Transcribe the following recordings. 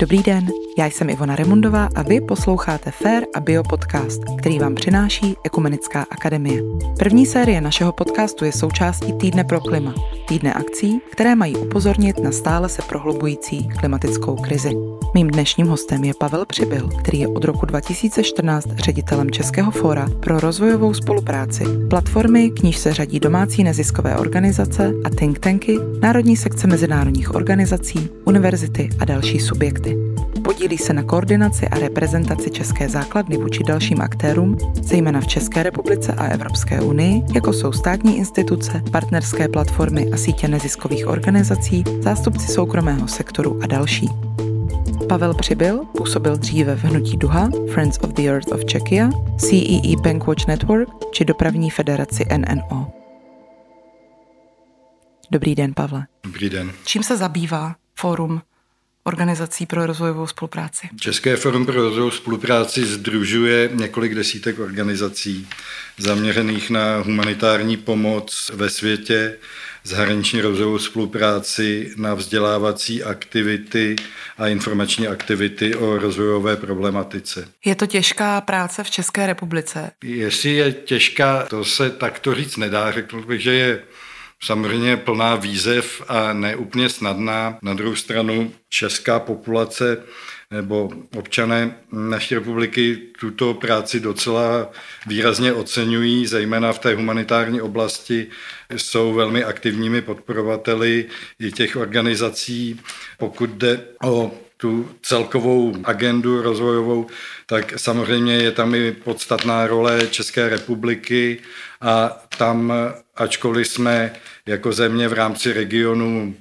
Dobrý den, já jsem Ivona Remundová a vy posloucháte Fair a Bio podcast, který vám přináší Ekumenická akademie. První série našeho podcastu je součástí Týdne pro klima, týdne akcí, které mají upozornit na stále se prohlubující klimatickou krizi. Mým dnešním hostem je Pavel Přibyl, který je od roku 2014 ředitelem Českého fóra pro rozvojovou spolupráci, platformy, k níž se řadí domácí neziskové organizace a think tanky, Národní sekce mezinárodních organizací, univerzity a další subjekty. Podílí se na koordinaci a reprezentaci české základny vůči dalším aktérům, zejména v České republice a Evropské unii, jako jsou státní instituce, partnerské platformy a sítě neziskových organizací, zástupci soukromého sektoru a další. Pavel Přibyl působil dříve v Hnutí Duha, Friends of the Earth of Czechia, CEE Bankwatch Network či dopravní federaci NNO. Dobrý den, Pavle. Dobrý den. Čím se zabývá Fórum organizací pro rozvojovou spolupráci? České fórum pro rozvojovou spolupráci združuje několik desítek organizací zaměřených na humanitární pomoc ve světě, zahraniční rozvojovou spolupráci, na vzdělávací aktivity a informační aktivity o rozvojové problematice. Je to těžká práce v České republice? Jestli je těžká, to se takto říct nedá. Řekl bych, že je samozřejmě plná výzev a neúplně snadná. Na druhou stranu česká populace nebo občané naší republiky tuto práci docela výrazně oceňují, zejména v té humanitární oblasti jsou velmi aktivními podporovateli i těch organizací. Pokud jde o tu celkovou agendu rozvojovou, tak samozřejmě je tam i podstatná role České republiky a tam, ačkoliv jsme jako země v rámci regionu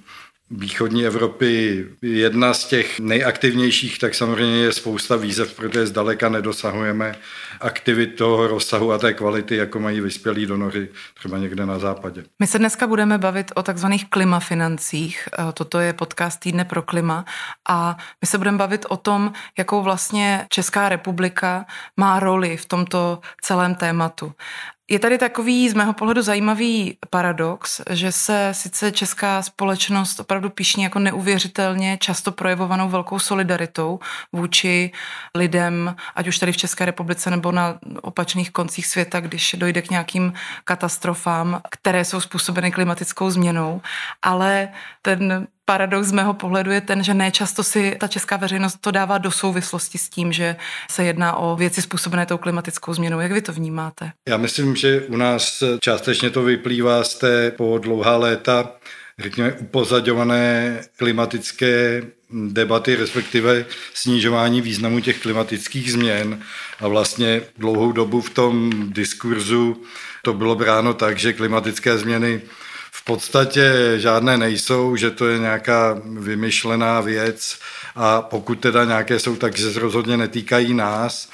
východní Evropy jedna z těch nejaktivnějších, tak samozřejmě je spousta výzev, protože zdaleka nedosahujeme aktivit toho rozsahu a té kvality, jako mají vyspělí donory třeba někde na západě. My se dneska budeme bavit o takzvaných klimafinancích. Toto je podcast Týdne pro klima a my se budeme bavit o tom, jakou vlastně Česká republika má roli v tomto celém tématu. Je tady takový z mého pohledu zajímavý paradox, že se sice česká společnost opravdu pišní jako neuvěřitelně často projevovanou velkou solidaritou vůči lidem, ať už tady v České republice nebo na opačných koncích světa, když dojde k nějakým katastrofám, které jsou způsobeny klimatickou změnou, ale ten paradox z mého pohledu je ten, že nečasto si ta česká veřejnost to dává do souvislosti s tím, že se jedná o věci způsobené tou klimatickou změnou. Jak vy to vnímáte? Já myslím, že u nás částečně to vyplývá z té po dlouhá léta řekněme, upozaďované klimatické debaty, respektive snižování významu těch klimatických změn. A vlastně dlouhou dobu v tom diskurzu to bylo bráno tak, že klimatické změny podstatě žádné nejsou, že to je nějaká vymyšlená věc a pokud teda nějaké jsou, tak se rozhodně netýkají nás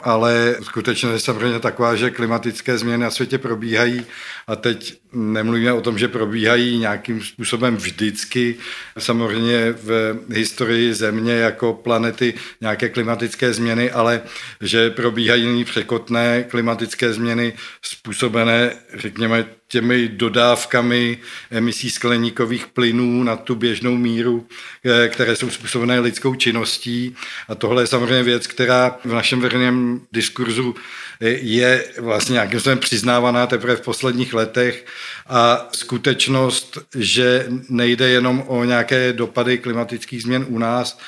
ale skutečně je samozřejmě taková, že klimatické změny na světě probíhají a teď nemluvíme o tom, že probíhají nějakým způsobem vždycky. Samozřejmě v historii Země jako planety nějaké klimatické změny, ale že probíhají překotné klimatické změny způsobené, řekněme, těmi dodávkami emisí skleníkových plynů na tu běžnou míru, eh, které jsou způsobené lidskou činností. A tohle je samozřejmě věc, která v našem veřejném diskurzu je vlastně nějakým způsobem přiznávaná teprve v posledních letech a skutečnost, že nejde jenom o nějaké dopady klimatických změn u nás,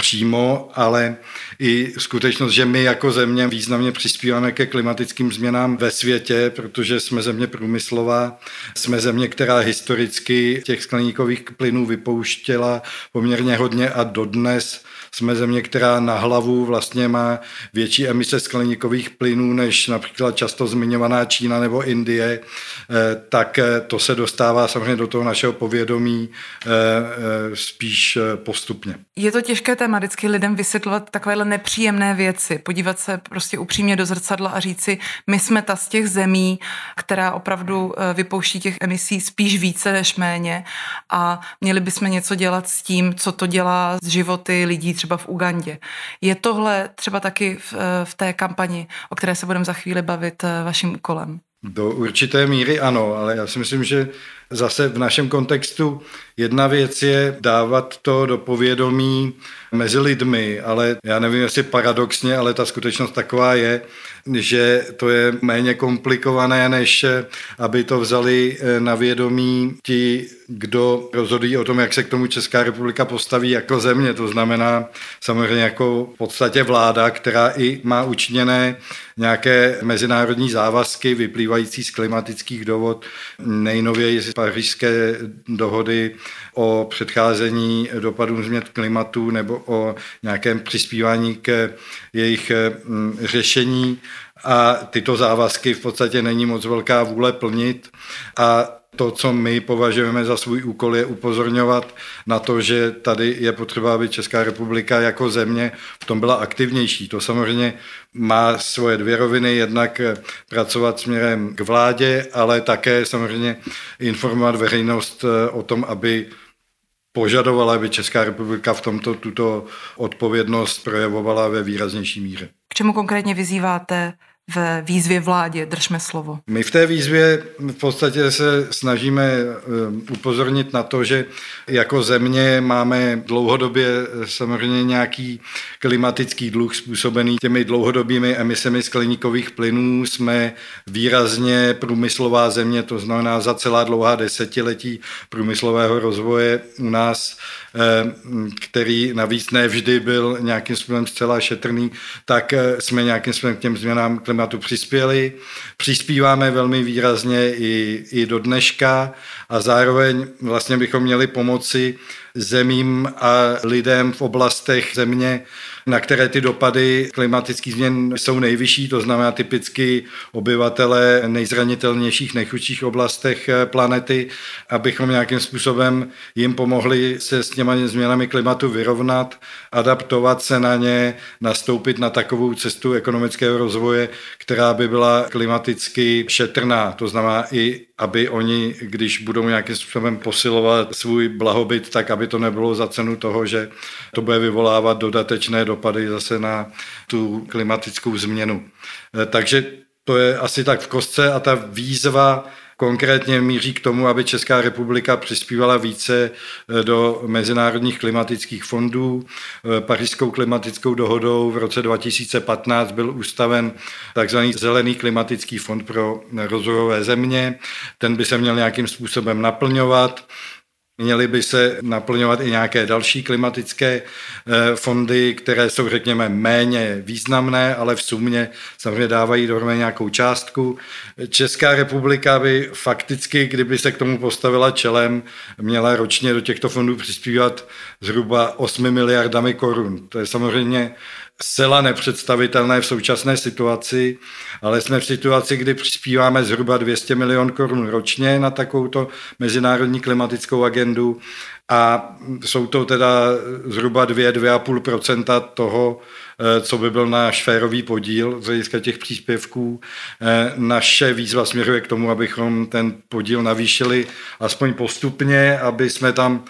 přímo, ale i skutečnost, že my jako země významně přispíváme ke klimatickým změnám ve světě, protože jsme země průmyslová, jsme země, která historicky těch skleníkových plynů vypouštěla poměrně hodně a dodnes jsme země, která na hlavu vlastně má větší emise skleníkových plynů než například často zmiňovaná Čína nebo Indie, eh, tak eh, to se dostává samozřejmě do toho našeho povědomí eh, spíš postupně. Je to těžké téma vždycky lidem vysvětlovat takovéhle nepříjemné věci, podívat se prostě upřímně do zrcadla a říct si, my jsme ta z těch zemí, která opravdu vypouští těch emisí spíš více než méně a měli bychom něco dělat s tím, co to dělá z životy lidí třeba v Ugandě. Je tohle třeba taky v, eh, v té kampani, o které se budeme za chvíli bavit eh, vaším úkolem? Do určité míry ano, ale já si myslím, že zase v našem kontextu jedna věc je dávat to do povědomí mezi lidmi, ale já nevím, jestli paradoxně, ale ta skutečnost taková je, že to je méně komplikované, než aby to vzali eh, na vědomí ti, kdo rozhodují o tom, jak se k tomu Česká republika postaví jako země. To znamená samozřejmě jako v podstatě vláda, která i má učiněné nějaké mezinárodní závazky vyplývající z klimatických dohod, nejnověji z pařížské dohody o předcházení dopadům změn klimatu nebo o nějakém přispívání k jejich mm, řešení. A tyto závazky v podstatě není moc velká vůle plnit. A to, co my považujeme za svůj úkol, je upozorňovat na to, že tady je potřeba, aby Česká republika jako země v tom byla aktivnější. To samozřejmě má svoje dvě roviny, jednak pracovat směrem k vládě, ale také samozřejmě informovat veřejnost o tom, aby požadovala, aby Česká republika v tomto tuto odpovědnost projevovala ve výraznější míře. K čemu konkrétně vyzýváte v výzvě vládě Držme slovo? My v té výzvě v podstatě se snažíme eh, upozornit na to, že jako země máme dlouhodobě samozřejmě nějaký klimatický dluh způsobený těmi dlouhodobými emisemi skleníkových plynů. Jsme výrazně průmyslová země, to znamená za celá dlouhá desetiletí průmyslového rozvoje u nás Eh, který navíc ne vždy byl nějakým způsobem zcela šetrný, tak eh, jsme nějakým způsobem k těm změnám klimatu přispěli. Přispíváme velmi výrazně i, i do dneška a zároveň vlastně bychom měli pomoci zemím a lidem v oblastech země, na které ty dopady klimatických změn jsou nejvyšší, to znamená typicky obyvatele nejzranitelnějších, nejchudších oblastech eh, planety, abychom nějakým způsobem jim pomohli se s těma změnami klimatu vyrovnat, adaptovat se na ně, nastoupit na takovou cestu ekonomického rozvoje, která by byla klimaticky šetrná. To znamená i, aby oni, když budou nějakým způsobem posilovat svůj blahobyt, tak aby to nebylo za cenu toho, že to bude vyvolávat dodatečné dopady zase na tu klimatickou změnu. Eh, takže to je asi tak v kostce a ta výzva konkrétně míří k tomu, aby Česká republika přispívala více eh, do mezinárodních klimatických fondů. Eh, Pařížskou klimatickou dohodou v roce 2015 byl ustaven takzvaný Zelený klimatický fond pro rozvojové země. Ten by se měl nějakým způsobem naplňovat. Měly by se naplňovat i nějaké další klimatické eh, fondy, které jsou, řekněme, méně významné, ale v sumě samozřejmě dávají dohromady nějakou částku. Česká republika by fakticky, kdyby se k tomu postavila čelem, měla ročně do těchto fondů přispívat zhruba 8 miliardami korun. To je samozřejmě zcela nepředstavitelné v současné situaci, ale jsme v situaci, kdy přispíváme zhruba 200 milion korun ročně na takovouto mezinárodní klimatickou agendu a jsou to teda zhruba 2-2,5% toho, eh, co by byl náš férový podíl z hlediska těch příspěvků. Eh, naše výzva směřuje k tomu, abychom ten podíl navýšili aspoň postupně, aby jsme tam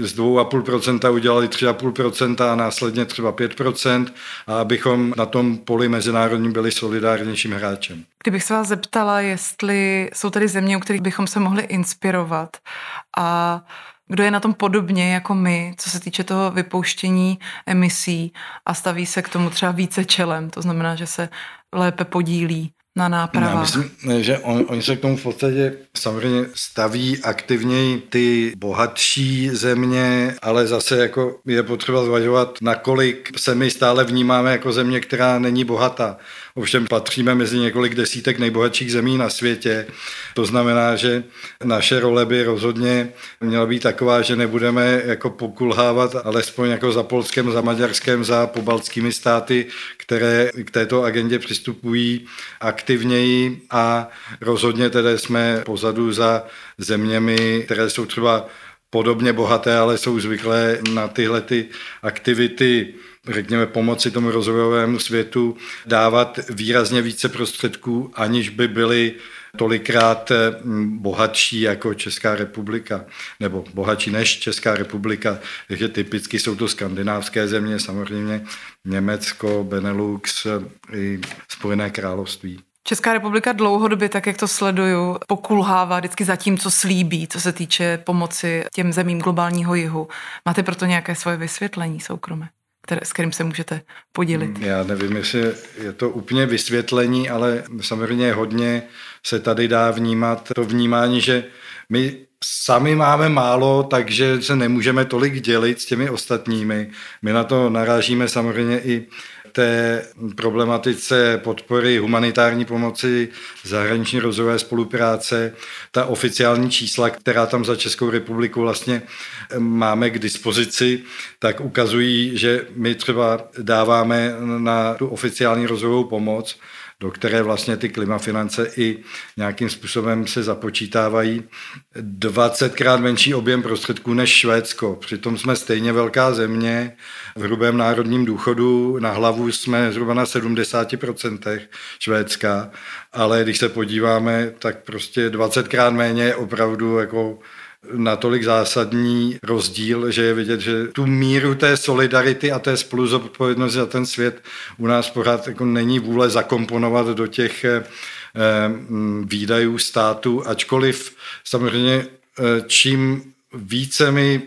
z 2,5% udělali 3,5% a následně třeba 5% a abychom na tom poli mezinárodním byli solidárnějším hráčem. Kdybych se vás zeptala, jestli jsou tady země, u kterých bychom se mohli inspirovat a kdo je na tom podobně jako my, co se týče toho vypouštění emisí a staví se k tomu třeba více čelem, to znamená, že se lépe podílí na nápravách. Já myslím, že on, oni se k tomu v podstatě samozřejmě staví aktivněji ty bohatší země, ale zase jako je potřeba zvažovat, nakolik se my stále vnímáme jako země, která není bohatá. Ovšem patříme mezi několik desítek nejbohatších zemí na světě. To znamená, že naše role by rozhodně měla být taková, že nebudeme jako pokulhávat, alespoň jako za Polskem, za Maďarskem, za pobaltskými státy, které k této agendě přistupují aktivněji a rozhodně tedy jsme pozadu za zeměmi, které jsou třeba podobně bohaté, ale jsou zvyklé na tyhle ty aktivity řekněme, pomoci tomu rozvojovému světu dávat výrazně více prostředků, aniž by byly tolikrát mm, bohatší jako Česká republika, nebo bohatší než Česká republika, takže typicky jsou to skandinávské země, samozřejmě Německo, Benelux i Spojené království. Česká republika dlouhodobě, tak jak to sleduju, pokulhává vždycky za tím, co slíbí, co se týče pomoci těm zemím globálního jihu. Máte proto nějaké svoje vysvětlení soukromé? které, s kterým se můžete podělit? Já nevím, jestli je to úplně vysvětlení, ale samozřejmě hodně se tady dá vnímat to vnímání, že my sami máme málo, takže se nemůžeme tolik dělit s těmi ostatními. My na to narážíme samozřejmě i té problematice podpory humanitární pomoci, zahraniční rozvojové spolupráce, ta oficiální čísla, která tam za Českou republiku vlastně máme k dispozici, tak ukazují, že my třeba dáváme na tu oficiální rozvojovou pomoc do které vlastně ty klimafinance i nějakým způsobem se započítávají. 20krát menší objem prostředků než Švédsko. Přitom jsme stejně velká země, v hrubém národním důchodu na hlavu jsme zhruba na 70% Švédska, ale když se podíváme, tak prostě 20krát méně je opravdu jako natolik zásadní rozdíl, že je vidět, že tu míru té solidarity a té spoluzodpovědnosti za ten svět u nás pořád jako není vůle zakomponovat do těch eh, mm, výdajů státu, ačkoliv samozřejmě eh, čím více my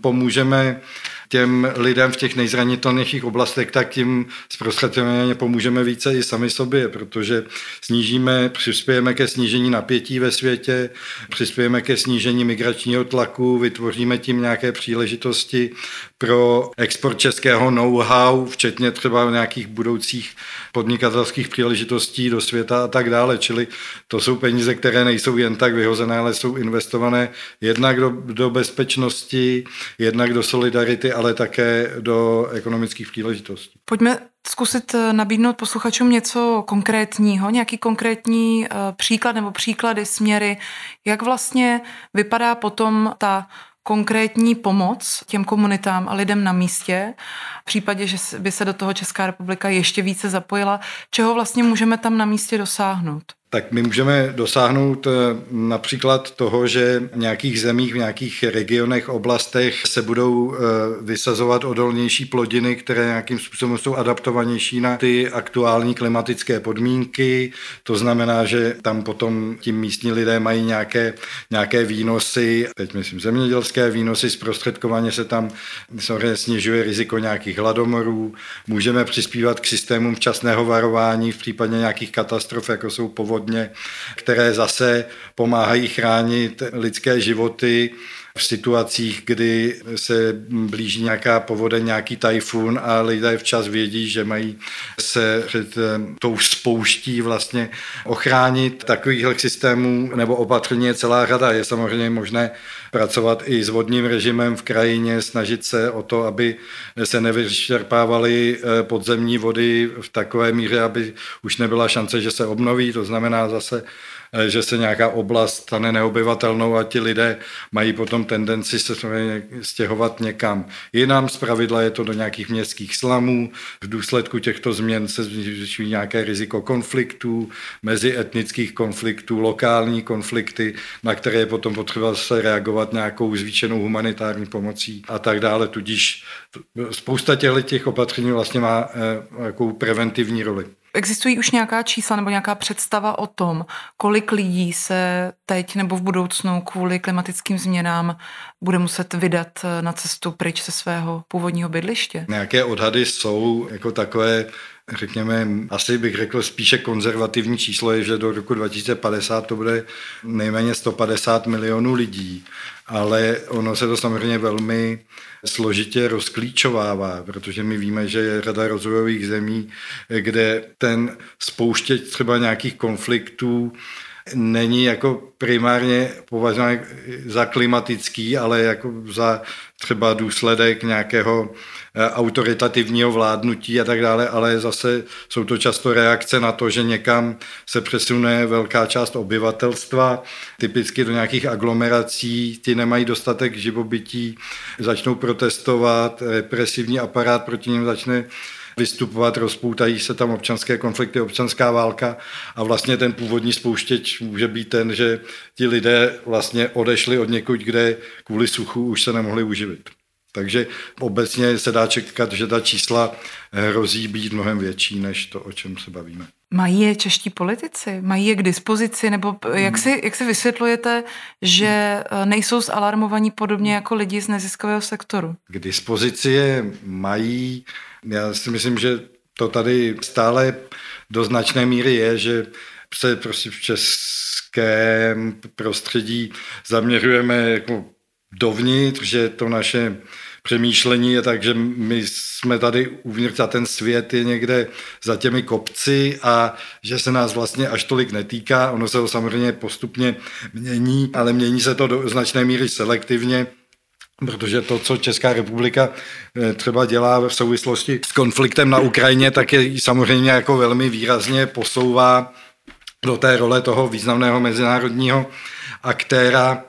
pomůžeme těm lidem v těch nejzranitelnějších oblastech, tak tím zprostředkovaně pomůžeme více i sami sobě, protože snížíme, přispějeme ke snížení napětí ve světě, přispějeme ke snížení migračního tlaku, vytvoříme tím nějaké příležitosti pro export českého know-how, včetně třeba nějakých budoucích podnikatelských příležitostí do světa a tak dále. Čili to jsou peníze, které nejsou jen tak vyhozené, ale jsou investované jednak do, do bezpečnosti, jednak do solidarity, ale také do ekonomických příležitostí. Pojďme zkusit eh, nabídnout posluchačům něco konkrétního, nějaký konkrétní eh, příklad nebo příklady, směry, jak vlastně vypadá potom ta konkrétní pomoc těm komunitám a lidem na místě, v případě, že by se do toho Česká republika ještě více zapojila, čeho vlastně můžeme tam na místě dosáhnout? Tak my můžeme dosáhnout eh, například toho, že v nějakých zemích, v nějakých regionech, oblastech se budou eh, vysazovat odolnější plodiny, které nějakým způsobem jsou adaptovanější na ty aktuální klimatické podmínky. To znamená, že tam potom tím místní lidé mají nějaké, nějaké výnosy, teď myslím zemědělské výnosy, zprostředkovaně se tam samozřejmě snižuje riziko nějakých hladomorů. Můžeme přispívat k systémům včasného varování v případě nějakých katastrof, jako jsou povodně povodně, které zase pomáhají chránit lidské životy v situacích, kdy se blíží nějaká povodeň, nějaký tajfun a lidé včas vědí, že mají se před eh, tou spouští vlastně ochránit. Takovýchhle systémů nebo opatření je celá řada. Je samozřejmě možné pracovat i s vodním režimem v krajině, snažit se o to, aby se nevyčerpávaly eh, podzemní vody v takové míře, aby už nebyla šance, že se obnoví. To znamená zase že se nějaká oblast stane neobyvatelnou a ti lidé mají potom tendenci se stěhovat někam jinam. Z pravidla je to do nějakých městských slamů. V důsledku těchto změn se zvyšují nějaké riziko konfliktů, mezietnických konfliktů, lokální konflikty, na které je potom potřeba se reagovat nějakou zvýšenou humanitární pomocí a tak dále. Tudíž spousta těch opatření vlastně má eh, preventivní roli. Existují už nějaká čísla nebo nějaká představa o tom, kolik lidí se teď nebo v budoucnu kvůli klimatickým změnám bude muset vydat eh, na cestu pryč ze svého původního bydliště? Nějaké odhady jsou jako takové řekněme, asi bych řekl spíše konzervativní číslo je, že do roku 2050 to bude nejméně 150 milionů lidí, ale ono se to samozřejmě velmi složitě rozklíčovává, protože my víme, že je řada rozvojových zemí, kde ten spouštěč třeba nějakých konfliktů není jako primárně považován za klimatický, ale jako za třeba důsledek nějakého autoritativního vládnutí a tak dále, ale zase jsou to často reakce na to, že někam se přesune velká část obyvatelstva, typicky do nějakých aglomerací, ty nemají dostatek živobytí, začnou protestovat, represivní aparát proti ním začne vystupovat, rozpoutají se tam občanské konflikty, občanská válka a vlastně ten původní spouštěč může být ten, že ti lidé vlastně odešli od někud, kde kvůli suchu už se nemohli uživit. Takže obecně se dá čekat, že ta čísla hrozí být mnohem větší než to, o čem se bavíme. Mají je čeští politici? Mají je k dispozici? Nebo jak hmm. si, jak si vysvětlujete, že eh, nejsou zalarmovaní podobně jako lidi z neziskového sektoru? K dispozici je mají. Já si myslím, že to tady stále do značné míry je, že se prostě v českém prostředí zaměřujeme jako dovnitř, že to naše přemýšlení je tak, že my jsme tady uvnitř a ten svět je někde za těmi kopci a že se nás vlastně až tolik netýká. Ono se to samozřejmě postupně mění, ale mění se to do značné míry selektivně. Protože to, co Česká republika eh, třeba dělá v souvislosti s konfliktem na Ukrajině, tak je samozřejmě jako velmi výrazně posouvá do té role toho významného mezinárodního aktéra,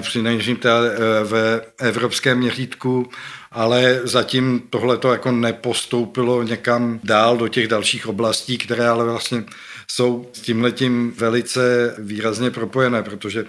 přinejmenším teda eh, v evropském měřítku, ale zatím tohle to jako nepostoupilo někam dál do těch dalších oblastí, které ale vlastně jsou s tímhletím velice výrazně propojené, protože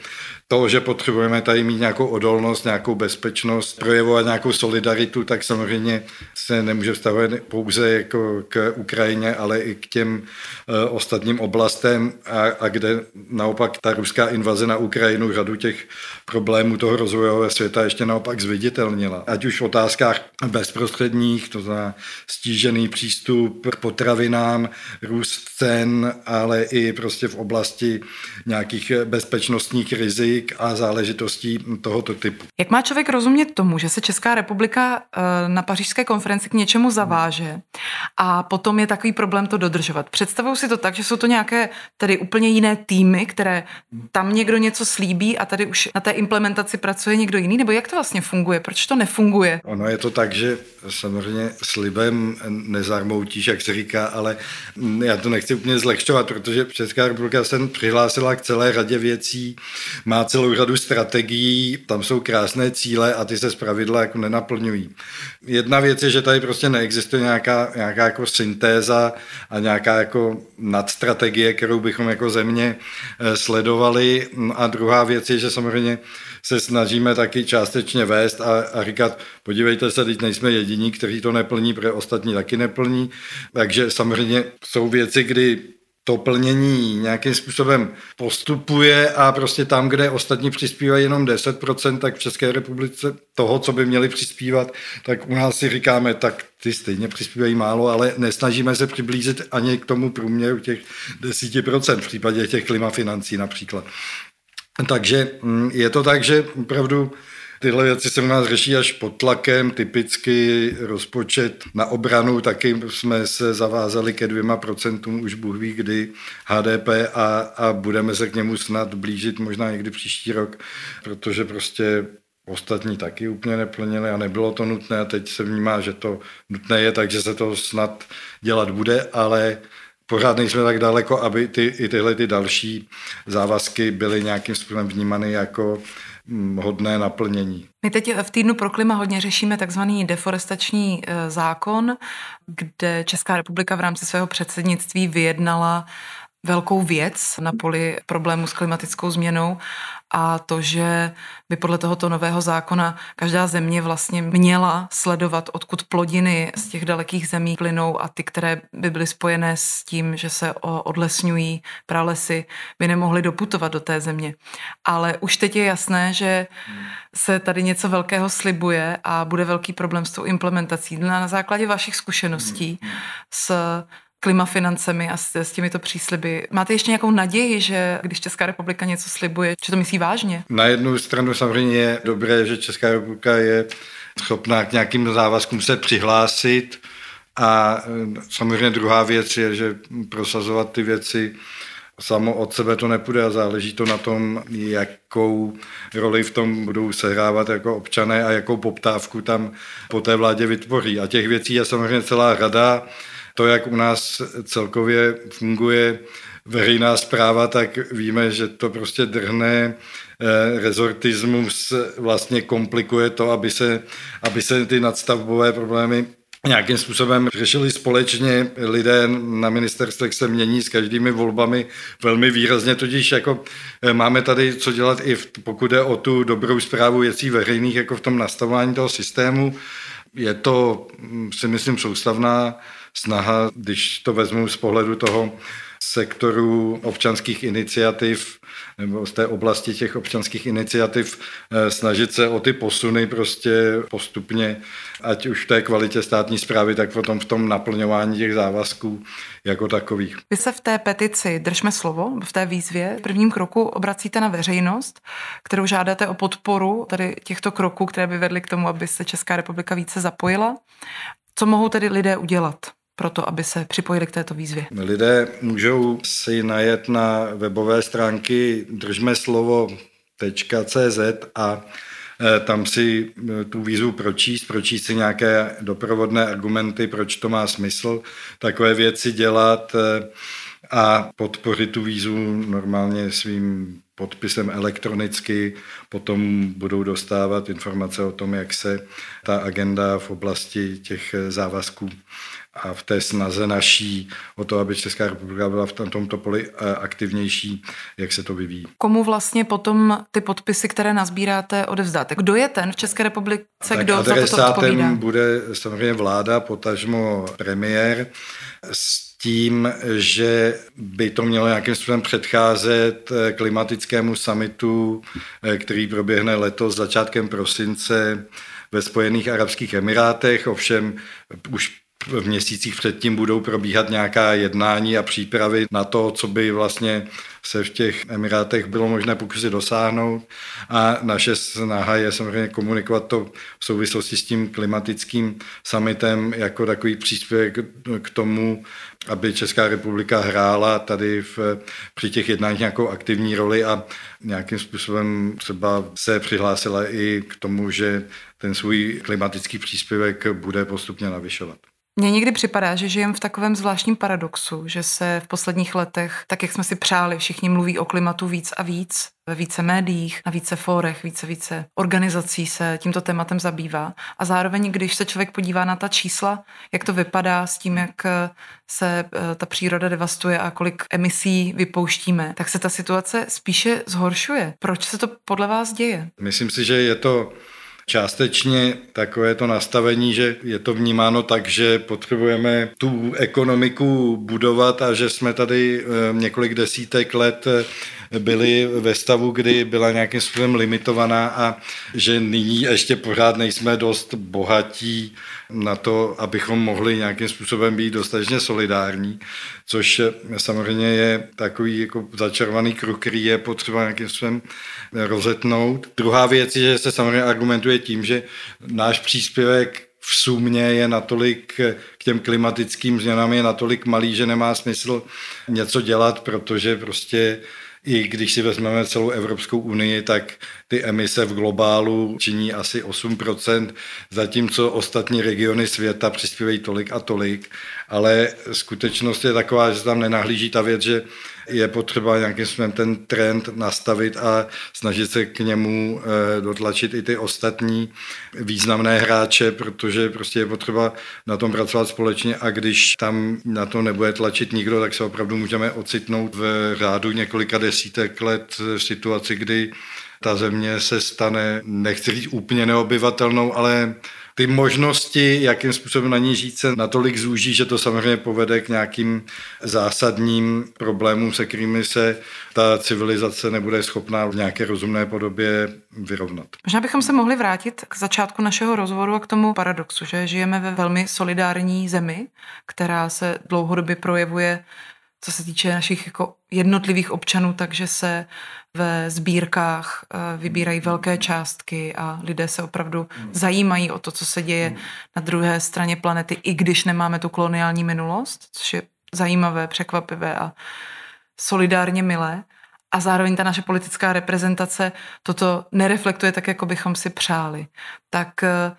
to, že potřebujeme tady mít nějakou odolnost, nějakou bezpečnost, projevovat nějakou solidaritu, tak samozřejmě se nemůže vztahovat pouze jako k Ukrajině, ale i k těm uh, ostatním oblastem a, a kde naopak ta ruská invaze na Ukrajinu řadu těch problémů toho rozvojového světa ještě naopak zviditelnila. Ať už v otázkách bezprostředních, to znamená stížený přístup k potravinám, růst cen, ale i prostě v oblasti nějakých bezpečnostních rizik, rizik a záležitostí tohoto typu. Jak má člověk rozumět tomu, že se Česká republika eh, na pařížské konferenci k něčemu zaváže a potom je takový problém to dodržovat? Představuju si to tak, že jsou to nějaké tady úplně jiné týmy, které tam někdo něco slíbí a tady už na té implementaci pracuje někdo jiný? Nebo jak to vlastně funguje? Proč to nefunguje? Ono je to tak, že samozřejmě slibem nezarmoutíš, jak se říká, ale já to nechci úplně zlehčovat, protože Česká republika se přihlásila k celé řadě věcí, má celou řadu strategií, tam jsou krásné cíle a ty se zpravidla jako nenaplňují. Jedna věc je, že tady prostě neexistuje nějaká, nějaká jako syntéza a nějaká jako nadstrategie, kterou bychom jako země eh, sledovali. A druhá věc je, že samozřejmě se snažíme taky částečně vést a, a říkat, podívejte se, teď nejsme jediní, kteří to neplní, protože ostatní taky neplní. Takže samozřejmě jsou věci, kdy to plnění nějakým způsobem postupuje a prostě tam, kde ostatní přispívají jenom 10%, tak v České republice toho, co by měli přispívat, tak u nás si říkáme, tak ty stejně přispívají málo, ale nesnažíme se přiblížit ani k tomu průměru těch 10% v případě těch klimafinancí například. Takže mm, je to tak, že opravdu Tyhle věci se u nás řeší až pod tlakem, typicky rozpočet na obranu, taky jsme se zavázali ke dvěma procentům, už Bůh ví kdy, HDP a, a budeme se k němu snad blížit možná někdy příští rok, protože prostě ostatní taky úplně neplnili a nebylo to nutné. A teď se vnímá, že to nutné je, takže se to snad dělat bude, ale pořád nejsme tak daleko, aby ty, i tyhle ty další závazky byly nějakým způsobem vnímány jako hodné naplnění. My teď v týdnu pro klima hodně řešíme takzvaný deforestační e, zákon, kde Česká republika v rámci svého předsednictví vyjednala velkou věc na poli problému s klimatickou změnou a to, že by podle tohoto nového zákona každá země vlastně měla sledovat, odkud plodiny z těch dalekých zemí plynou a ty, které by byly spojené s tím, že se odlesňují pralesy, by nemohly doputovat do té země. Ale už teď je jasné, že se tady něco velkého slibuje a bude velký problém s tou implementací. Na základě vašich zkušeností s klimafinancemi a s, s těmito přísliby. Máte ještě nějakou naději, že když Česká republika něco slibuje, že to myslí vážně? Na jednu stranu samozřejmě je dobré, že Česká republika je schopná k nějakým závazkům se přihlásit a e, samozřejmě druhá věc je, že prosazovat ty věci samo od sebe to nepůjde a záleží to na tom, jakou roli v tom budou sehrávat jako občané a jakou poptávku tam po té vládě vytvoří. A těch věcí je samozřejmě celá rada to, jak u nás celkově funguje veřejná zpráva, tak víme, že to prostě drhne eh, rezortismus vlastně komplikuje to, aby se, aby se ty nadstavbové problémy nějakým způsobem řešili společně. Lidé na ministerstvech se mění s každými volbami velmi výrazně, tudíž jako eh, máme tady co dělat i v, pokud jde o tu dobrou zprávu věcí veřejných, jako v tom nastavování toho systému. Je to, hm, si myslím, soustavná snaha, když to vezmu z pohledu toho sektoru občanských iniciativ nebo z té oblasti těch občanských iniciativ eh, snažit se o ty posuny prostě postupně, ať už v té kvalitě státní zprávy, tak potom v tom naplňování těch závazků jako takových. Vy se v té petici Držme slovo, v té výzvě, v prvním kroku obracíte na veřejnost, kterou žádáte o podporu tady těchto kroků, které by vedly k tomu, aby se Česká republika více zapojila. Co mohou tedy lidé udělat? Pro to, aby se připojili k této výzvě? Lidé můžou si najet na webové stránky držme slovo.cz a e, tam si e, tu výzvu pročíst, pročíst si nějaké doprovodné argumenty, proč to má smysl, takové věci dělat e, a podpořit tu výzvu normálně svým podpisem elektronicky, potom budou dostávat informace o tom, jak se ta agenda v oblasti těch závazků a v té snaze naší o to, aby Česká republika byla v tomto poli eh, aktivnější, jak se to vyvíjí. Komu vlastně potom ty podpisy, které nazbíráte, odevzdáte? Kdo je ten v České republice, tak kdo za to odpovídá? bude samozřejmě vláda, potažmo premiér, s tím, že by to mělo nějakým způsobem předcházet eh, klimatickému summitu, eh, který proběhne letos začátkem prosince ve Spojených Arabských Emirátech. Ovšem už v měsících předtím budou probíhat nějaká jednání a přípravy na to, co by vlastně se v těch Emirátech bylo možné pokusit dosáhnout. A naše snaha je samozřejmě komunikovat to v souvislosti s tím klimatickým summitem jako takový příspěvek k tomu, aby Česká republika hrála tady v, při těch jednáních nějakou aktivní roli a nějakým způsobem třeba se přihlásila i k tomu, že ten svůj klimatický příspěvek bude postupně navyšovat. Mně někdy připadá, že žijeme v takovém zvláštním paradoxu, že se v posledních letech, tak jak jsme si přáli, všichni mluví o klimatu víc a víc, ve více médiích, na více fórech, více více organizací se tímto tématem zabývá. A zároveň, když se člověk podívá na ta čísla, jak to vypadá s tím, jak se eh, ta příroda devastuje a kolik emisí vypouštíme, tak se ta situace spíše zhoršuje. Proč se to podle vás děje? Myslím si, že je to částečně takové to nastavení, že je to vnímáno tak, že potřebujeme tu ekonomiku budovat a že jsme tady eh, několik desítek let byli ve stavu, kdy byla nějakým způsobem limitovaná a že nyní ještě pořád nejsme dost bohatí na to, abychom mohli nějakým způsobem být dostatečně solidární, což samozřejmě je takový jako začarovaný kruh, který je potřeba nějakým způsobem rozetnout. Druhá věc je, že se samozřejmě argumentuje tím, že náš příspěvek v sumě je natolik k těm klimatickým změnám je natolik malý, že nemá smysl něco dělat, protože prostě i když si vezmeme celou Evropskou unii, tak ty emise v globálu činí asi 8%, zatímco ostatní regiony světa přispívají tolik a tolik. Ale skutečnost je taková, že tam nenahlíží ta věc, že je potřeba nějakým způsobem ten trend nastavit a snažit se k němu eh, dotlačit i ty ostatní významné hráče, protože prostě je potřeba na tom pracovat společně a když tam na to nebude tlačit nikdo, tak se opravdu můžeme ocitnout v řádu několika desítek let v situaci, kdy ta země se stane, nechci říct úplně neobyvatelnou, ale ty možnosti, jakým způsobem na ní žít, se natolik zúží, že to samozřejmě povede k nějakým zásadním problémům, se kterými se ta civilizace nebude schopná v nějaké rozumné podobě vyrovnat. Možná bychom se mohli vrátit k začátku našeho rozhovoru a k tomu paradoxu, že žijeme ve velmi solidární zemi, která se dlouhodobě projevuje co se týče našich jako jednotlivých občanů, takže se ve sbírkách eh, vybírají velké částky a lidé se opravdu zajímají o to, co se děje na druhé straně planety, i když nemáme tu koloniální minulost, což je zajímavé, překvapivé a solidárně milé. A zároveň ta naše politická reprezentace toto nereflektuje tak, jako bychom si přáli. Tak eh,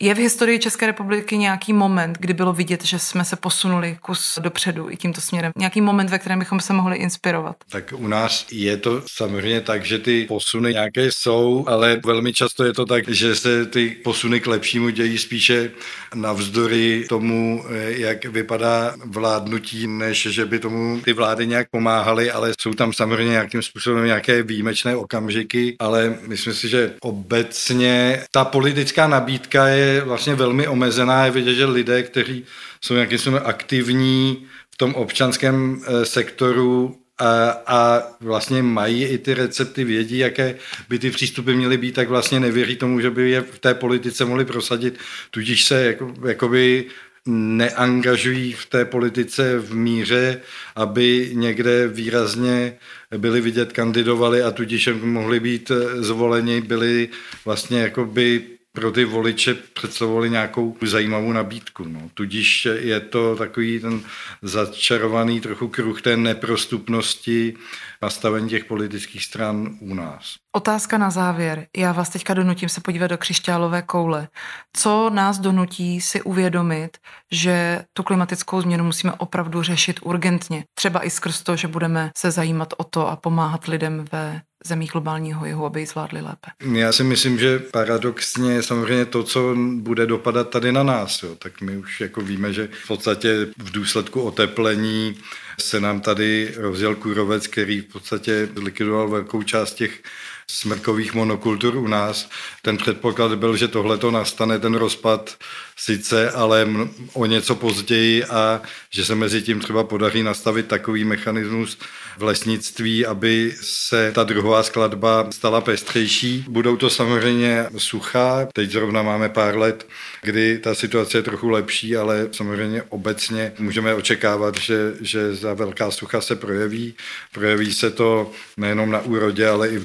je v historii České republiky nějaký moment, kdy bylo vidět, že jsme se posunuli kus dopředu i tímto směrem? Nějaký moment, ve kterém bychom se mohli inspirovat? Tak u nás je to samozřejmě tak, že ty posuny nějaké jsou, ale velmi často je to tak, že se ty posuny k lepšímu dějí spíše navzdory tomu, jak vypadá vládnutí, než že by tomu ty vlády nějak pomáhaly, ale jsou tam samozřejmě nějakým způsobem nějaké výjimečné okamžiky, ale myslím si, že obecně ta politická nabídka je vlastně velmi omezená. Je vidět, že lidé, kteří jsou nějakým způsobem aktivní v tom občanském eh, sektoru, a, a vlastně mají i ty recepty, vědí, jaké by ty přístupy měly být, tak vlastně nevěří tomu, že by je v té politice mohli prosadit, tudíž se jako, jakoby neangažují v té politice v míře, aby někde výrazně byli vidět, kandidovali a tudíž mohli být zvoleni, byli vlastně jakoby pro ty voliče představovali nějakou zajímavou nabídku. No. Tudíž je to takový ten začarovaný trochu kruh té neprostupnosti nastavení těch politických stran u nás. Otázka na závěr. Já vás teďka donutím se podívat do křišťálové koule. Co nás donutí si uvědomit, že tu klimatickou změnu musíme opravdu řešit urgentně? Třeba i skrz to, že budeme se zajímat o to a pomáhat lidem ve zemí globálního jihu, aby ji zvládli lépe. Já si myslím, že paradoxně je samozřejmě to, co bude dopadat tady na nás. Jo. Tak my už jako víme, že v podstatě v důsledku oteplení se nám tady rozjel kůrovec, který v podstatě likvidoval velkou část těch smrkových monokultur u nás. Ten předpoklad byl, že tohle to nastane, ten rozpad sice, ale o něco později a že se mezi tím třeba podaří nastavit takový mechanismus v lesnictví, aby se ta druhová skladba stala pestřejší. Budou to samozřejmě suchá. Teď zrovna máme pár let, kdy ta situace je trochu lepší, ale samozřejmě obecně můžeme očekávat, že, že za velká sucha se projeví. Projeví se to nejenom na úrodě, ale i v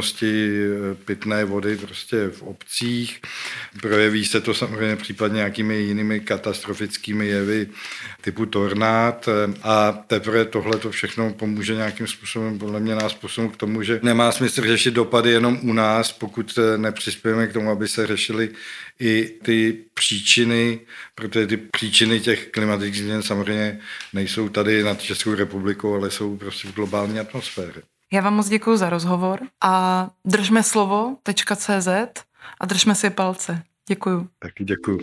dostupnosti pitné vody prostě v obcích. Projeví se to samozřejmě případně nějakými jinými katastrofickými jevy typu tornád a teprve tohle to všechno pomůže nějakým způsobem podle mě nás posunout k tomu, že nemá smysl řešit dopady jenom u nás, pokud nepřispějeme k tomu, aby se řešily i ty příčiny, protože ty příčiny těch klimatických změn samozřejmě nejsou tady nad Českou republikou, ale jsou prostě v globální atmosféře. Já vám moc děkuji za rozhovor a držme slovo.cz a držme si palce. Děkuju. Taky děkuju.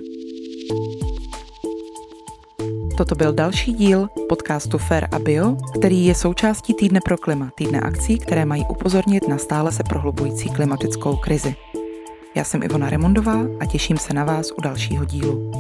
Toto byl další díl podcastu Fair a Bio, který je součástí Týdne pro klima, týdne akcí, které mají upozornit na stále se prohlubující klimatickou krizi. Já jsem Ivona Remondová a těším se na vás u dalšího dílu.